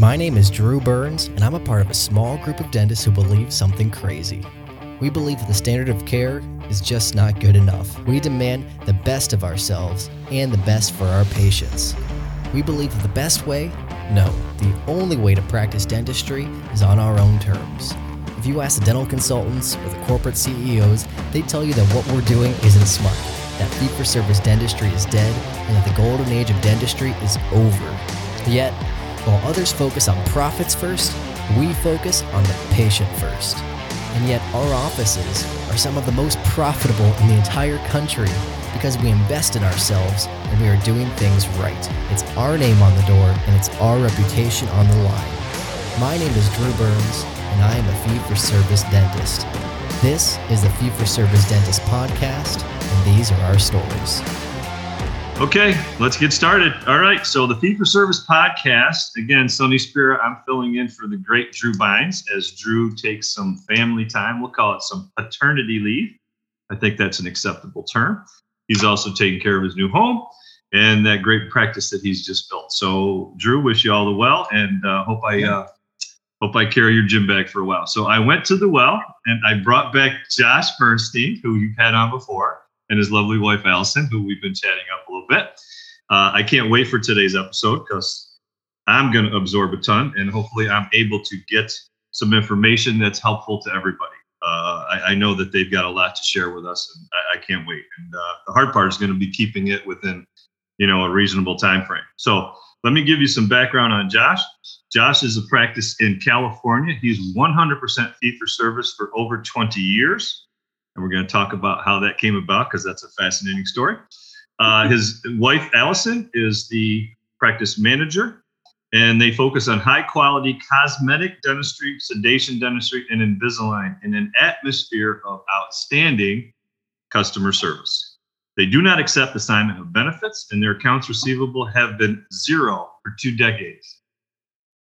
My name is Drew Burns, and I'm a part of a small group of dentists who believe something crazy. We believe that the standard of care is just not good enough. We demand the best of ourselves and the best for our patients. We believe that the best way? No, the only way to practice dentistry is on our own terms. If you ask the dental consultants or the corporate CEOs, they tell you that what we're doing isn't smart, that fee for service dentistry is dead, and that the golden age of dentistry is over. Yet, while others focus on profits first, we focus on the patient first. And yet, our offices are some of the most profitable in the entire country because we invest in ourselves and we are doing things right. It's our name on the door and it's our reputation on the line. My name is Drew Burns, and I am a fee for service dentist. This is the Fee for Service Dentist podcast, and these are our stories. Okay, let's get started. All right, so the Fee for Service podcast. Again, Sonny Spira, I'm filling in for the great Drew Burns as Drew takes some family time. We'll call it some paternity leave. I think that's an acceptable term. He's also taking care of his new home and that great practice that he's just built. So, Drew, wish you all the well, and uh, hope I uh, hope I carry your gym bag for a while. So, I went to the well and I brought back Josh Bernstein, who you've had on before and his lovely wife Allison, who we've been chatting up a little bit. Uh, I can't wait for today's episode because I'm going to absorb a ton, and hopefully, I'm able to get some information that's helpful to everybody. Uh, I, I, know that they've got a lot to share with us, and I, I can't wait. And uh, the hard part is going to be keeping it within, you know, a reasonable time frame. So let me give you some background on Josh. Josh is a practice in California. He's 100% fee for service for over 20 years and we're going to talk about how that came about because that's a fascinating story. Uh, his wife Allison is the practice manager, and they focus on high quality cosmetic dentistry, sedation dentistry, and Invisalign in an atmosphere of outstanding customer service. They do not accept assignment of benefits, and their accounts receivable have been zero for two decades.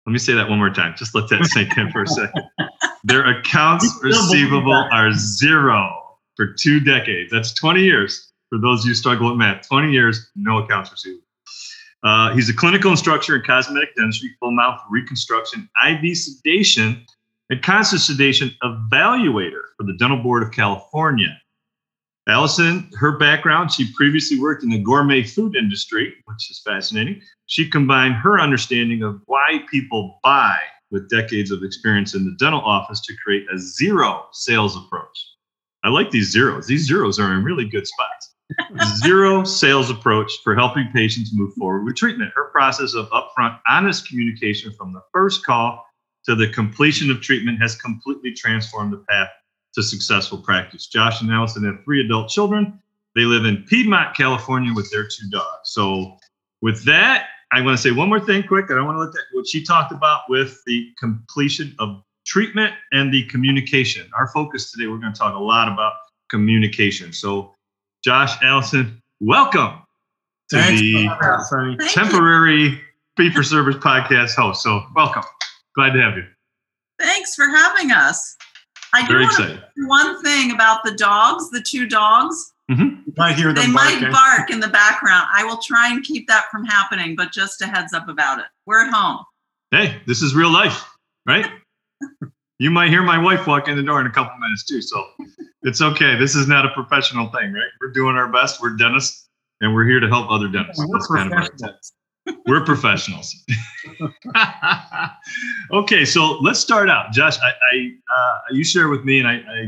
Let me say that one more time. Just let that sink in for a second. Their accounts receivable are zero for two decades. That's 20 years for those of you struggling with math. 20 years, no accounts receivable. Uh, he's a clinical instructor in cosmetic dentistry, full mouth reconstruction, IV sedation, and conscious sedation evaluator for the Dental Board of California. Allison, her background, she previously worked in the gourmet food industry, which is fascinating. She combined her understanding of why people buy with decades of experience in the dental office to create a zero sales approach. I like these zeros. These zeros are in really good spots. zero sales approach for helping patients move forward with treatment. Her process of upfront, honest communication from the first call to the completion of treatment has completely transformed the path to successful practice. Josh and Allison have three adult children. They live in Piedmont, California with their two dogs. So, with that, I want to say one more thing quick. I don't want to let that, what she talked about with the completion of treatment and the communication. Our focus today, we're going to talk a lot about communication. So, Josh, Allison, welcome to Thanks, the temporary fee for service podcast host. So, welcome. Glad to have you. Thanks for having us. I do Very want excited. to one thing about the dogs, the two dogs. Mm-hmm. You might hear They them might bark in the background. I will try and keep that from happening, but just a heads up about it. We're at home. Hey, this is real life, right? You might hear my wife walk in the door in a couple minutes too. So it's okay. This is not a professional thing, right? We're doing our best. We're dentists and we're here to help other dentists. We're That's kind of professionals. We're professionals. okay, so let's start out. Josh, I, I uh, you share with me, and I, I,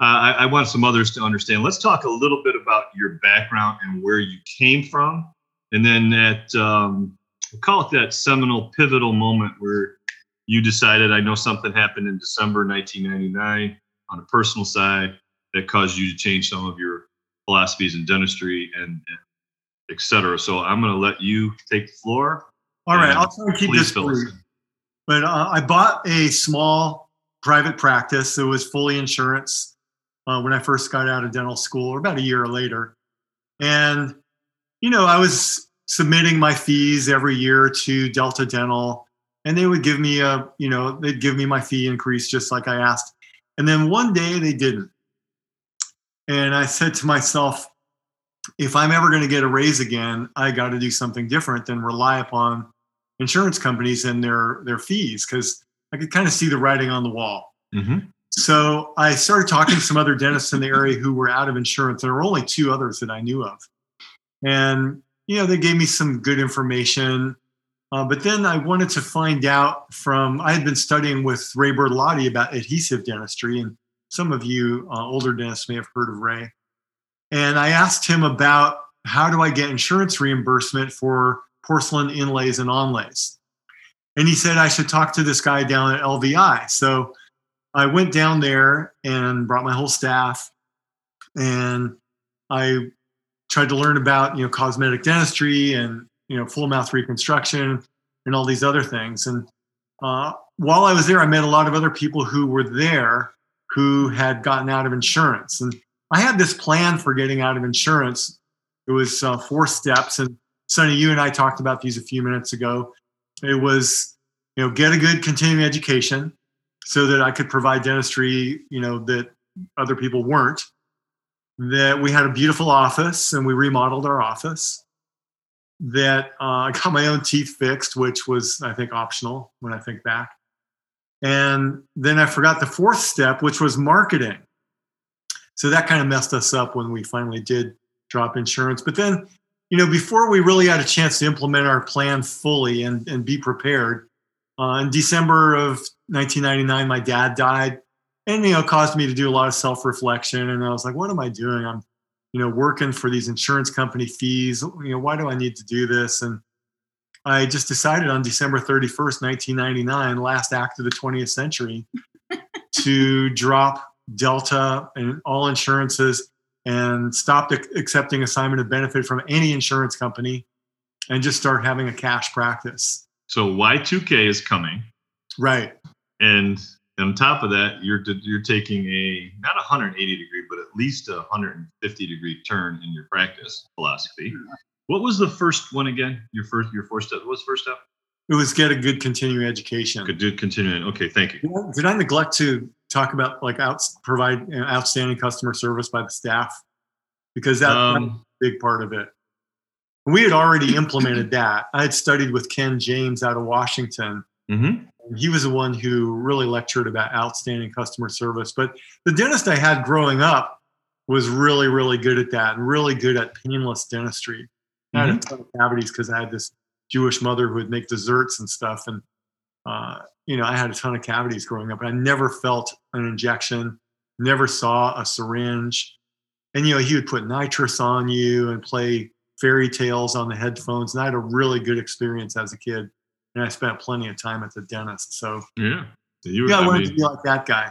uh, I, I want some others to understand. Let's talk a little bit about your background and where you came from, and then that um, we'll call it that seminal, pivotal moment where you decided. I know something happened in December 1999 on a personal side that caused you to change some of your philosophies in dentistry and, and et cetera. So I'm going to let you take the floor. All right, I'll try to keep this brief. But uh, I bought a small private practice that was fully insurance uh, when I first got out of dental school, or about a year later. And, you know, I was submitting my fees every year to Delta Dental, and they would give me a, you know, they'd give me my fee increase just like I asked. And then one day they didn't. And I said to myself, if I'm ever going to get a raise again, I got to do something different than rely upon insurance companies and their their fees because I could kind of see the writing on the wall. hmm So I started talking to some other dentists in the area who were out of insurance. There were only two others that I knew of. And, you know, they gave me some good information. Uh, but then I wanted to find out from, I had been studying with Ray Bertolotti about adhesive dentistry. And some of you uh, older dentists may have heard of Ray. And I asked him about how do I get insurance reimbursement for porcelain inlays and onlays? And he said I should talk to this guy down at LVI. So I went down there and brought my whole staff, and I tried to learn about you know cosmetic dentistry and you know full mouth reconstruction and all these other things. And uh, while I was there, I met a lot of other people who were there who had gotten out of insurance, and I had this plan for getting out of insurance. It was uh, four steps, and Sonny, you and I talked about these a few minutes ago. It was you know get a good continuing education so that I could provide dentistry, you know, that other people weren't. That we had a beautiful office and we remodeled our office. That uh, I got my own teeth fixed, which was, I think, optional when I think back. And then I forgot the fourth step, which was marketing. So that kind of messed us up when we finally did drop insurance. But then, you know, before we really had a chance to implement our plan fully and, and be prepared, uh, in December of 1999, my dad died, and you know, caused me to do a lot of self-reflection. And I was like, "What am I doing? I'm, you know, working for these insurance company fees. You know, why do I need to do this?" And I just decided on December 31st, 1999, last act of the 20th century, to drop Delta and all insurances and stop accepting assignment of benefit from any insurance company, and just start having a cash practice. So Y2K is coming, Right. and on top of that, you're you're taking a not a 180 degree, but at least a 150 degree turn in your practice philosophy. What was the first one again? Your first your first step. What was the first step? It was get a good continuing education. Do continuing. Okay, thank you. Did I- Did I neglect to talk about like out, provide you know, outstanding customer service by the staff? Because that, that's Um, a big part of it. We had already implemented that. I had studied with Ken James out of Washington. mhm. He was the one who really lectured about outstanding customer service. But the dentist I had growing up was really, really good at that and really good at painless dentistry. I had a ton of cavities because I had this Jewish mother who would make desserts and stuff. And, uh, you know, I had a ton of cavities growing up. And I never felt an injection, never saw a syringe. And, you know, he would put nitrous on you and play fairy tales on the headphones. And I had a really good experience as a kid. And I spent plenty of time at the dentist. So, Yeah. You were, yeah, I I wanted mean, to be like that guy.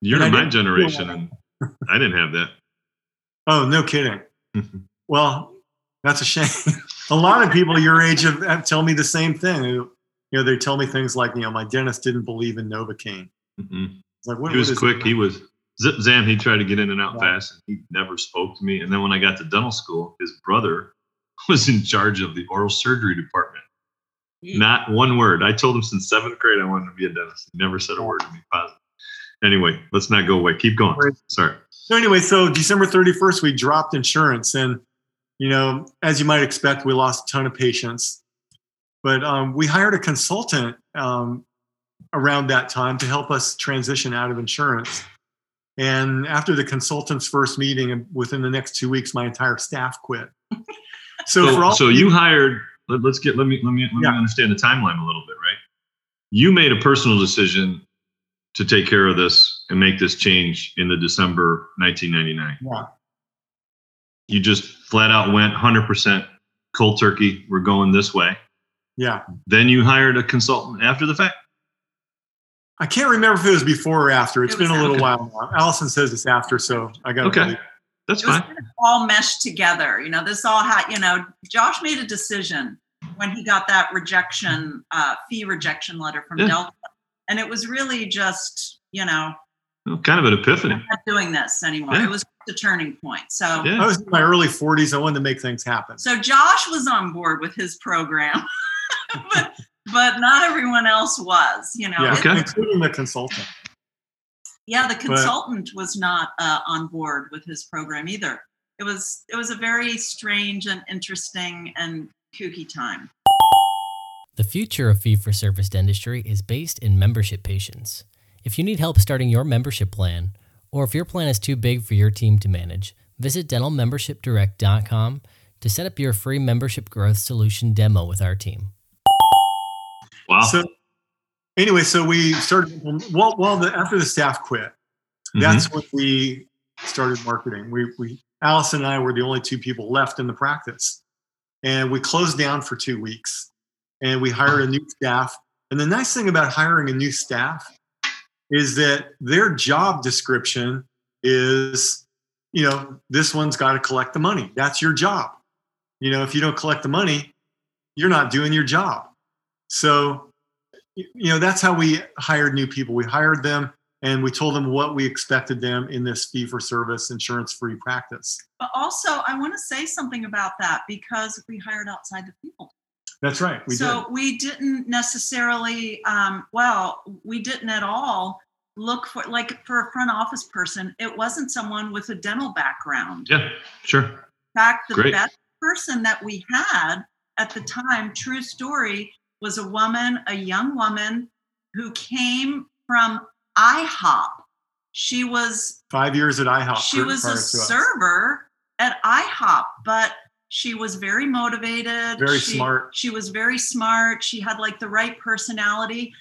you're in my generation, and I didn't have that. Oh, no kidding. Mhm. Well, that's a shame. a lot of people your age have, have tell me the same thing. You know, they tell me things like, you know, my dentist didn't believe in Novocaine. Mhm. Like, what, He was quick. He was zip zam. He tried to get in and out Yeah. fast, and he never spoke to me. And then when I got to dental school, his brother was in charge of the oral surgery department. Not one word. I told him since seventh grade I wanted to be a dentist. He never said a word to me positive. Anyway, let's not go away. Keep going. Sorry. So anyway, so December 31st, we dropped insurance. And, you know, as you might expect, we lost a ton of patients. But um, we hired a consultant um, around that time to help us transition out of insurance. And after the consultant's first meeting, and within the next two weeks, my entire staff quit. So, for So, all so you hired. Let, us get. Let me. Let me. Let Yeah. me understand the timeline a little bit. Right. You made a personal decision to take care of this and make this change in the December 1999. Yeah. You just flat out went 100% cold turkey. We're going this way. Yeah. Then you hired a consultant after the fact. I can't remember if it was before or after. It's It been a little after. while now. Allison says it's after, so I got to Okay. That's it was fine. kind of all meshed together. You know, this all had, you know, Josh made a decision when he got that rejection, uh, fee rejection letter from Yeah. Delta. And it was really just, you know, Well, kind of an epiphany. I'm not doing this anymore. Yeah. It was the turning point. So, I was in my early 40s. I wanted to make things happen. so Josh was on board with his program, but, but not everyone else was, you know. Yeah, Okay. including the consultant. yeah the consultant was not uh, on board with his program either it was it was a very strange and interesting and kooky time The future of fee for service dentistry is based in membership patients. If you need help starting your membership plan, or if your plan is too big for your team to manage, visit dentalmembershipdirect.com to set up your free membership growth solution demo with our team. Wow. So anyway, so we started well, well the, after the staff quit. Mhm. That's when we started marketing. We we Allison and I were the only two people left in the practice, and we closed down for two weeks, and we hired a new staff. And the nice thing about hiring a new staff is that their job description is, you know, this one's got to collect the money. That's your job. You know, if you don't collect the money, you're not doing your job. So, you know, that's how we hired new people. We hired them and we told them what we expected them in this fee for service insurance free practice. But also, I want to say something about that because we hired outside the field. That's right. We so did. we didn't necessarily, um, well, we didn't at all look for, like, for a front office person, it wasn't someone with a dental background. yeah, sure. In fact, the Great. best person that we had at the time, true story, was a woman, a young woman who came from IHOP. She was Five years at IHOP. she was a server at IHOP, but she was very motivated. Very she, smart. She was very smart. She had like the right personality.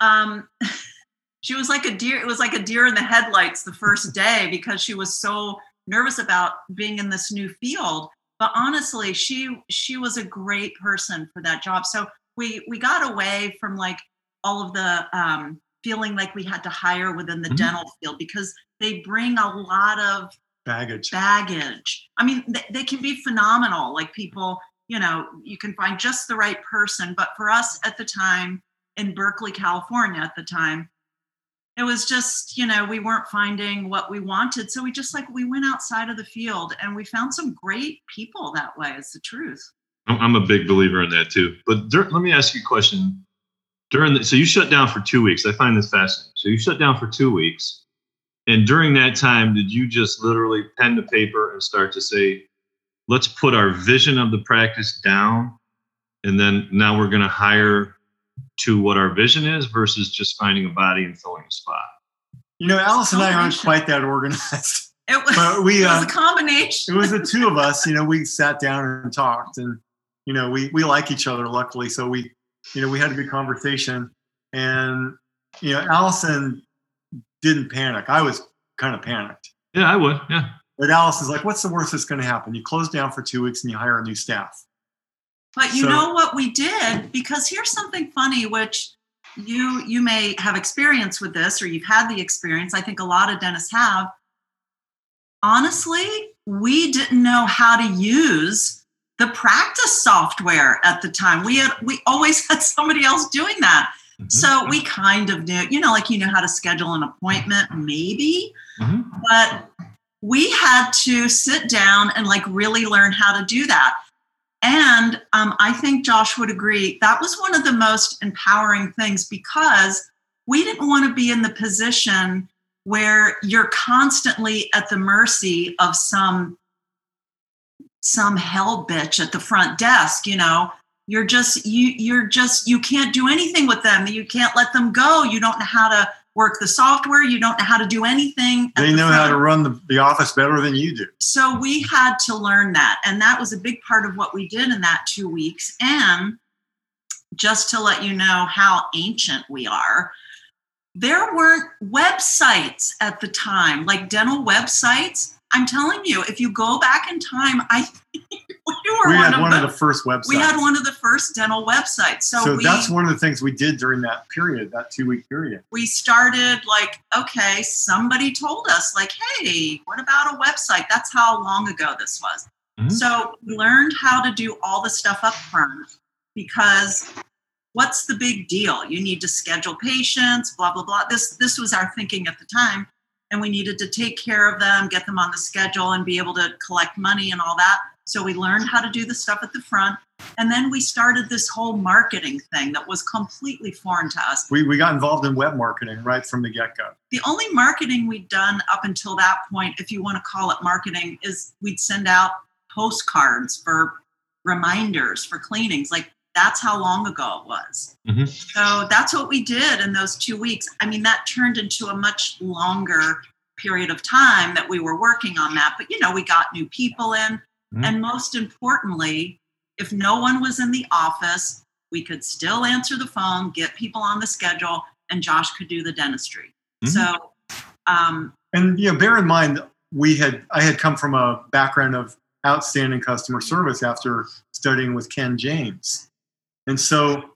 Um, she was like a deer. It was like a deer in the headlights the first day because she was so nervous about being in this new field. But honestly, she she was a great person for that job. So we we got away from like all of the um, feeling like we had to hire within the Mhm. dental field because they bring a lot of baggage. baggage. I mean, they, they can be phenomenal. Like people, you know, you can find just the right person. But for us at the time in Berkeley, California, at the time, it was just, you know, we weren't finding what we wanted. So we just like, we went outside of the field and we found some great people that way, is the truth. I'm I'm a big believer in that too. But dur- let me ask you a question. During the, so you shut down for two weeks. I find this fascinating. So you shut down for two weeks, and during that time, did you just literally pen to paper and start to say, "Let's put our vision of the practice down," and then now we're going to hire to what our vision is versus just finding a body and filling a spot. You know, Alice and I aren't quite that organized. It was, But we, it was uh, a combination. it was the two of us. You know, we sat down and talked, and you know, we we like each other, luckily. So we, you know, we had a good conversation, and you know, Allison didn't panic. I was kind of panicked, Yeah, I would. Yeah. but Alice is like, "What's the worst that's going to happen? You close down for two weeks and you hire a new staff." But you So- know what we did? Because here's something funny, which you you may have experience with this, or you've had the experience. I think a lot of dentists have. Honestly, we didn't know how to use the practice software at the time. We had we always had somebody else doing that. Mhm. So we kind of knew, you know, like you know how to schedule an appointment, maybe, Mhm. but we had to sit down and like really learn how to do that. And um, I think Josh would agree that was one of the most empowering things because we didn't want to be in the position where you're constantly at the mercy of some some hell bitch at the front desk you know you're just you you're just you can't do anything with them. You can't let them go. You don't know how to work the software. You don't know how to do anything They the know how to run the, the office better than you do. so we had to learn that. And that was a big part of what we did in that two weeks. And just to let you know how ancient we are there weren't websites at the time like dental websites. I'm telling you if you go back in time i were we one, had of, one the, of the first websites. we had one of the first dental websites so, so we that's one of the things we did during that period, that two week period. we started like okay somebody told us like hey what about a website that's how long ago this was Mhm. so we learned how to do all the stuff up front because what's the big deal you need to schedule patients blah blah blah this this was our thinking at the time and we needed to take care of them get them on the schedule and be able to collect money and all that so we learned how to do the stuff at the front and then we started this whole marketing thing that was completely foreign to us We, we got involved in web marketing right from the get go. the only marketing we'd done up until that point, if you want to call it marketing, is we'd send out postcards for reminders for cleanings. Like That's how long ago it was. Mhm. So that's what we did in those two weeks. I mean, that turned into a much longer period of time that we were working on that. But, you know, we got new people in. Mhm. And most importantly, if no one was in the office, we could still answer the phone, get people on the schedule, and Josh could do the dentistry. Mhm. So, um, And you know, bear in mind, we had I had come from a background of outstanding customer service after studying with Ken James, and so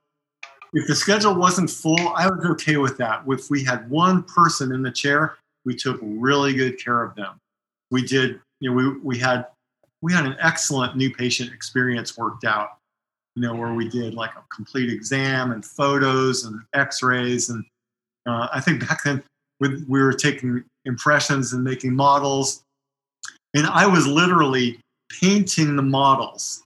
if the schedule wasn't full, I was okay with that. If we had one person in the chair, we took really good care of them. We did, you know, we we had we had an excellent new patient experience worked out. You know, where we did like a complete exam and photos and X-rays, and uh, I think back then we, we were taking impressions and making models. And I was literally painting the models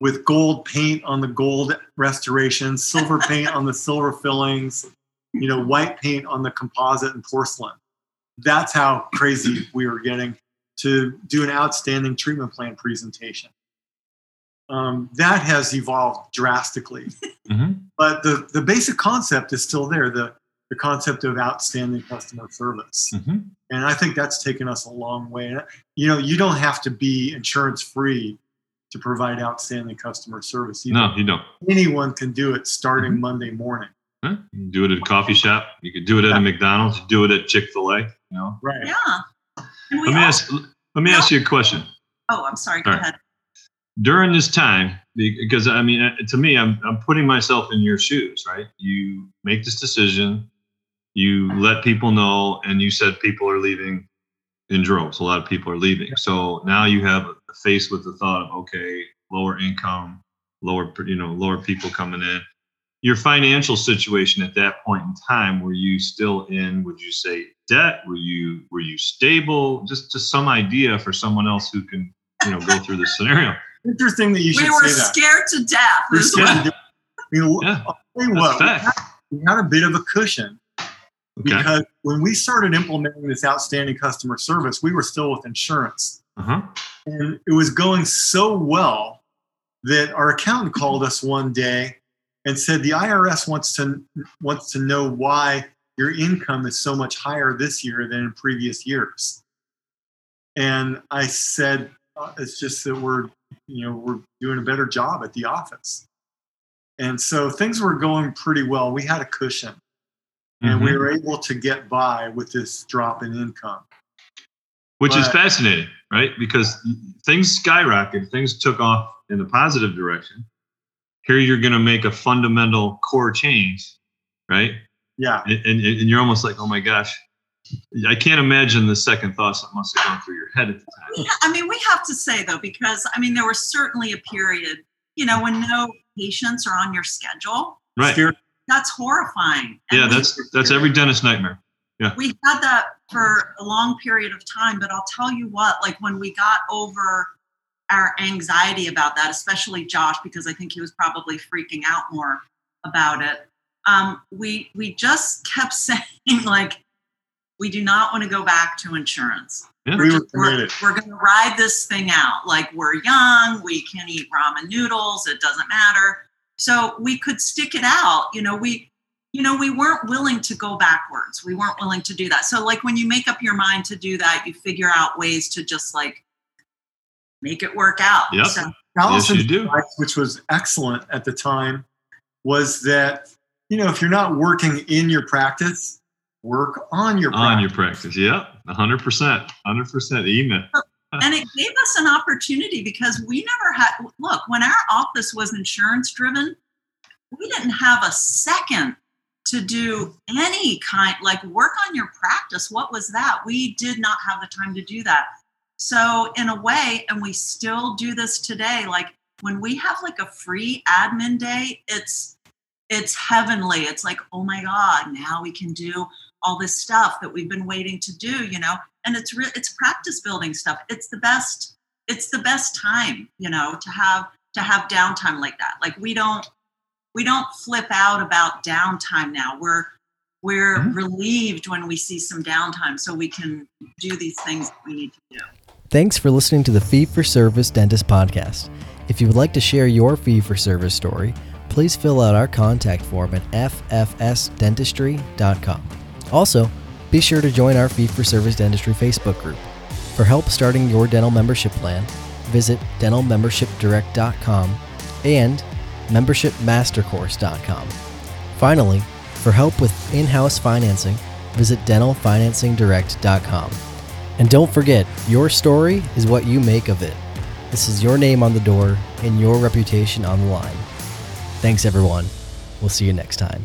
with gold paint on the gold restorations, silver paint on the silver fillings, you know, white paint on the composite and porcelain. That's how crazy we were getting to do an outstanding treatment plan presentation. Um, that has evolved drastically Mhm. but the, the basic concept is still there the, the concept of outstanding customer service Mhm. and i think that's taken us a long way you know you don't have to be insurance free to provide outstanding customer service You No, you don't. anyone can do it starting Mhm. monday morning Huh? You can do it at a coffee shop. You could do it at a McDonald's. Do it at Chick Fil A. You know. right yeah. And we Let me all- ask. Let me ask you a question. oh, I'm sorry. Go All right. ahead. during this time because i mean uh, to me I'm, I'm putting myself in your shoes right you make this decision you let people know and you said people are leaving in droves a lot of people are leaving so now you have a face with the thought of okay lower income lower you know lower people coming in your financial situation at that point in time were you still in would you say debt were you were you stable just just some idea for someone else who can you know go through this scenario interesting that you should We were say that scared to death. We're scared to do- I mean, Yeah, I'll tell you what, we had, we had a bit of a cushion Okay. because when we started implementing this outstanding customer service, we were still with insurance. Uh-huh. And it was going so well that our accountant called us one day and said the IRS wants to wants to know why your income is so much higher this year than in previous years. And I said uh, it's just that we're you know we're doing a better job at the office. And so things were going pretty well. We had a cushion and we Mhm. were able to get by with this drop in income. Which is fascinating, right? Because things skyrocketed, things took off in the positive direction. Here you're going to make a fundamental core change, right? Yeah. And, and, and you're almost like, oh my gosh, I can't imagine the second thoughts that must have gone through your head at the time. We I mean, we have to say though, because I mean, there was certainly a period, you know, when no patients are on your schedule. Right. Scared- That's horrifying. And Yeah, that's that's every dentist nightmare. Yeah. We had that for a long period of time but i'll tell you what like when we got over our anxiety about that especially josh because i think he was probably freaking out more about it um, we we just kept saying like we do not want to go back to insurance. Yeah. We were just- we're, we're going to ride this thing out. Like we're young. We can eat ramen noodles. It doesn't matter. So we could stick it out. You know we you know we weren't willing to go backwards. We weren't willing to do that. So like when you make up your mind to do that you figure out ways to just like make it work out. Yep. so Yes, you do. advice, which was excellent at the time, was that you know if you're not working in your practice, work on your On your practice. practice. Yep. 100%. 100%. Amen. and it gave us an opportunity because we never had look when our office was insurance driven we didn't have a second to do any kind like work on your practice what was that we did not have the time to do that so in a way and we still do this today like when we have like a free admin day it's it's heavenly. It's like oh my god now we can do all this stuff that we've been waiting to do you know? And it's real it's practice building stuff. It's the best it's the best time you know to have to have downtime like that. Like we don't we don't flip out about downtime now. We're we're Mhm. relieved when we see some downtime so we can do these things that we need to do. Thanks for listening to the Fee for Service Dentist Podcast. If you would like to share your fee for service story, please fill out our contact form at ffsdentistry.com. Also, be sure to join our Fee for Service Dentistry Facebook group. For help starting your dental membership plan, visit dentalmembershipdirect.com and membershipmastercourse.com. Finally, for help with in house financing, visit dentalfinancingdirect.com. And don't forget, your story is what you make of it. This is your name on the door and your reputation on the line. Thanks, everyone. We'll see you next time.